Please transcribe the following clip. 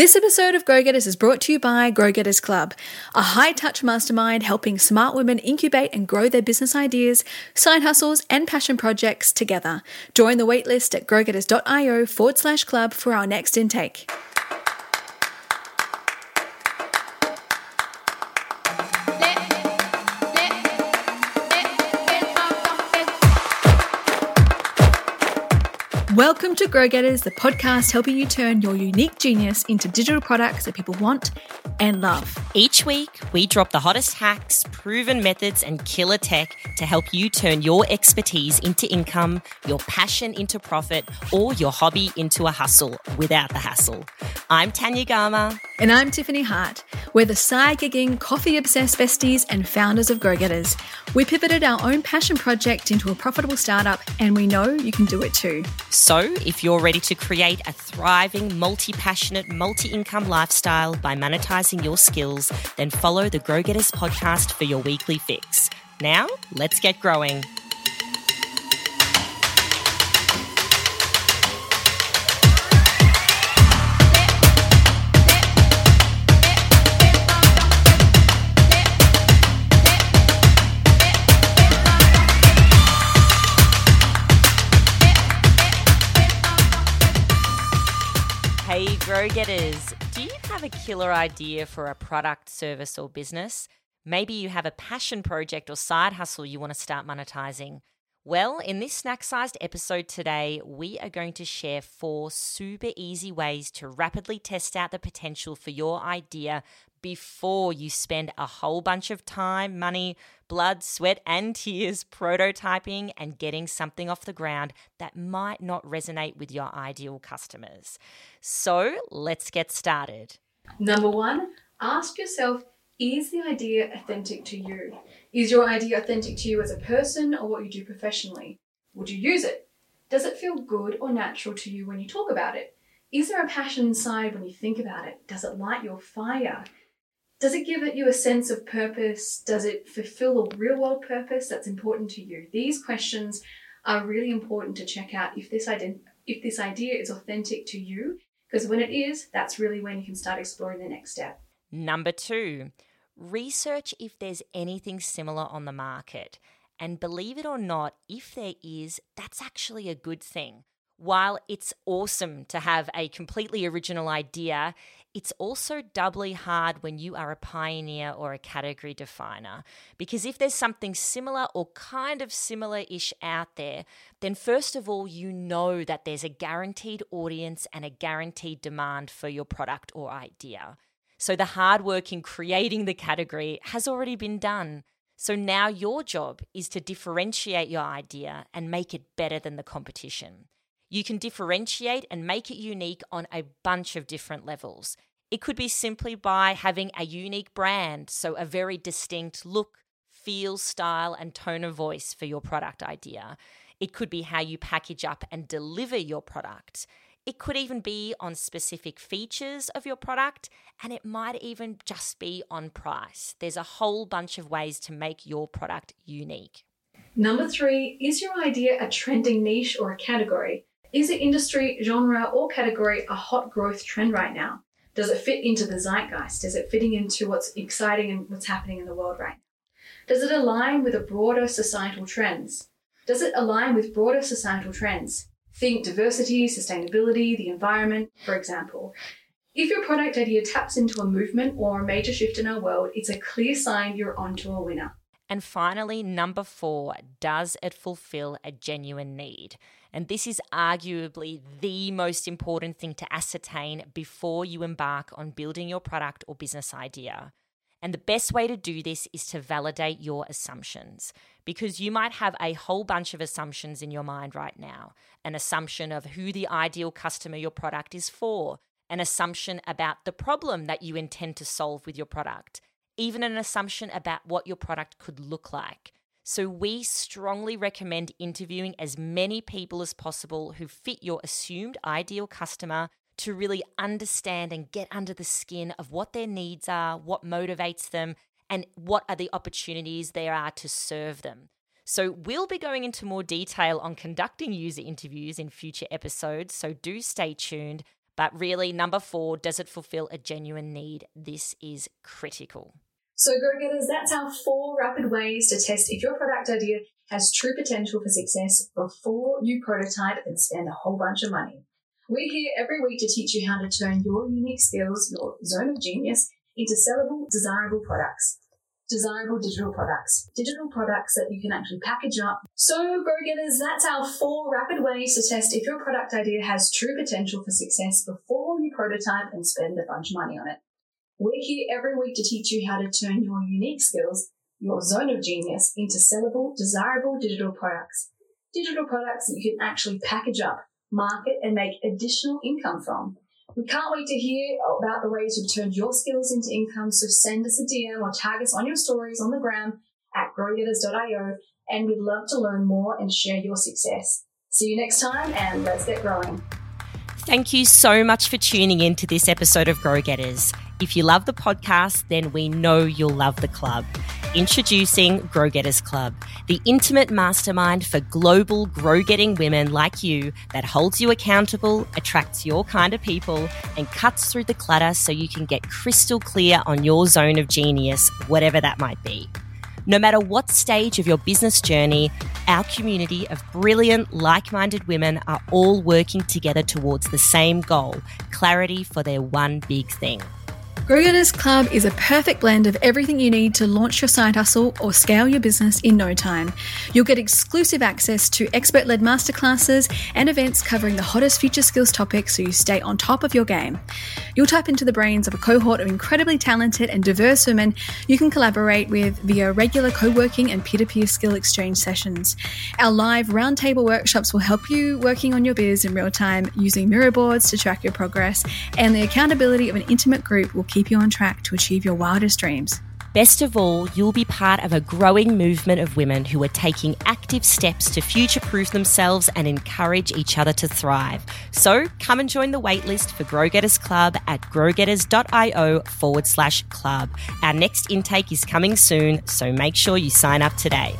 This episode of Grow Getters is brought to you by Grow Getters Club, a high touch mastermind helping smart women incubate and grow their business ideas, side hustles, and passion projects together. Join the waitlist at growgetters.io forward slash club for our next intake. Welcome to Grow Getters, the podcast helping you turn your unique genius into digital products that people want and love. Each week, we drop the hottest hacks, proven methods, and killer tech to help you turn your expertise into income, your passion into profit, or your hobby into a hustle without the hassle. I'm Tanya Gama. And I'm Tiffany Hart. We're the side gigging, coffee obsessed besties and founders of Grow Getters. We pivoted our own passion project into a profitable startup, and we know you can do it too. So, if you're ready to create a thriving, multi passionate, multi income lifestyle by monetizing your skills, then follow the Grow Getters podcast for your weekly fix. Now, let's get growing. Hey, Grow Getters, do you have a killer idea for a product, service, or business? Maybe you have a passion project or side hustle you want to start monetizing. Well, in this snack sized episode today, we are going to share four super easy ways to rapidly test out the potential for your idea before you spend a whole bunch of time, money, blood, sweat, and tears prototyping and getting something off the ground that might not resonate with your ideal customers. So let's get started. Number one, ask yourself is the idea authentic to you? Is your idea authentic to you as a person or what you do professionally? Would you use it? Does it feel good or natural to you when you talk about it? Is there a passion inside when you think about it? Does it light your fire? Does it give you a sense of purpose? Does it fulfill a real world purpose that's important to you? These questions are really important to check out if this idea, if this idea is authentic to you, because when it is, that's really when you can start exploring the next step. Number two, research if there's anything similar on the market. And believe it or not, if there is, that's actually a good thing. While it's awesome to have a completely original idea, it's also doubly hard when you are a pioneer or a category definer. Because if there's something similar or kind of similar ish out there, then first of all, you know that there's a guaranteed audience and a guaranteed demand for your product or idea. So the hard work in creating the category has already been done. So now your job is to differentiate your idea and make it better than the competition. You can differentiate and make it unique on a bunch of different levels. It could be simply by having a unique brand, so a very distinct look, feel, style, and tone of voice for your product idea. It could be how you package up and deliver your product. It could even be on specific features of your product, and it might even just be on price. There's a whole bunch of ways to make your product unique. Number three, is your idea a trending niche or a category? Is the industry, genre, or category a hot growth trend right now? Does it fit into the zeitgeist? Is it fitting into what's exciting and what's happening in the world right now? Does it align with a broader societal trends? Does it align with broader societal trends? Think diversity, sustainability, the environment, for example. If your product idea taps into a movement or a major shift in our world, it's a clear sign you're onto a winner. And finally, number four, does it fulfill a genuine need? And this is arguably the most important thing to ascertain before you embark on building your product or business idea. And the best way to do this is to validate your assumptions because you might have a whole bunch of assumptions in your mind right now an assumption of who the ideal customer your product is for, an assumption about the problem that you intend to solve with your product, even an assumption about what your product could look like. So, we strongly recommend interviewing as many people as possible who fit your assumed ideal customer to really understand and get under the skin of what their needs are, what motivates them, and what are the opportunities there are to serve them. So, we'll be going into more detail on conducting user interviews in future episodes, so do stay tuned. But really, number four, does it fulfill a genuine need? This is critical. So, go getters, that's our four rapid ways to test if your product idea has true potential for success before you prototype and spend a whole bunch of money. We're here every week to teach you how to turn your unique skills, your zone of genius, into sellable, desirable products desirable digital products. Digital products that you can actually package up. So, go getters, that's our four rapid ways to test if your product idea has true potential for success before you prototype and spend a bunch of money on it. We're here every week to teach you how to turn your unique skills, your zone of genius, into sellable, desirable digital products. Digital products that you can actually package up, market, and make additional income from. We can't wait to hear about the ways you've turned your skills into income, so send us a DM or tag us on your stories on the gram at growgetters.io, and we'd love to learn more and share your success. See you next time, and let's get growing. Thank you so much for tuning in to this episode of Grow Getters. If you love the podcast, then we know you'll love the club. Introducing Grow Getters Club, the intimate mastermind for global grow getting women like you that holds you accountable, attracts your kind of people, and cuts through the clutter so you can get crystal clear on your zone of genius, whatever that might be. No matter what stage of your business journey, our community of brilliant, like minded women are all working together towards the same goal clarity for their one big thing. GrowGetters Club is a perfect blend of everything you need to launch your side hustle or scale your business in no time. You'll get exclusive access to expert led masterclasses and events covering the hottest future skills topics so you stay on top of your game. You'll tap into the brains of a cohort of incredibly talented and diverse women you can collaborate with via regular co working and peer to peer skill exchange sessions. Our live roundtable workshops will help you working on your biz in real time using Miro boards to track your progress, and the accountability of an intimate group will keep you on track to achieve your wildest dreams. Best of all, you'll be part of a growing movement of women who are taking active steps to future proof themselves and encourage each other to thrive. So come and join the waitlist for Grow Getters Club at growgetters.io forward slash club. Our next intake is coming soon, so make sure you sign up today.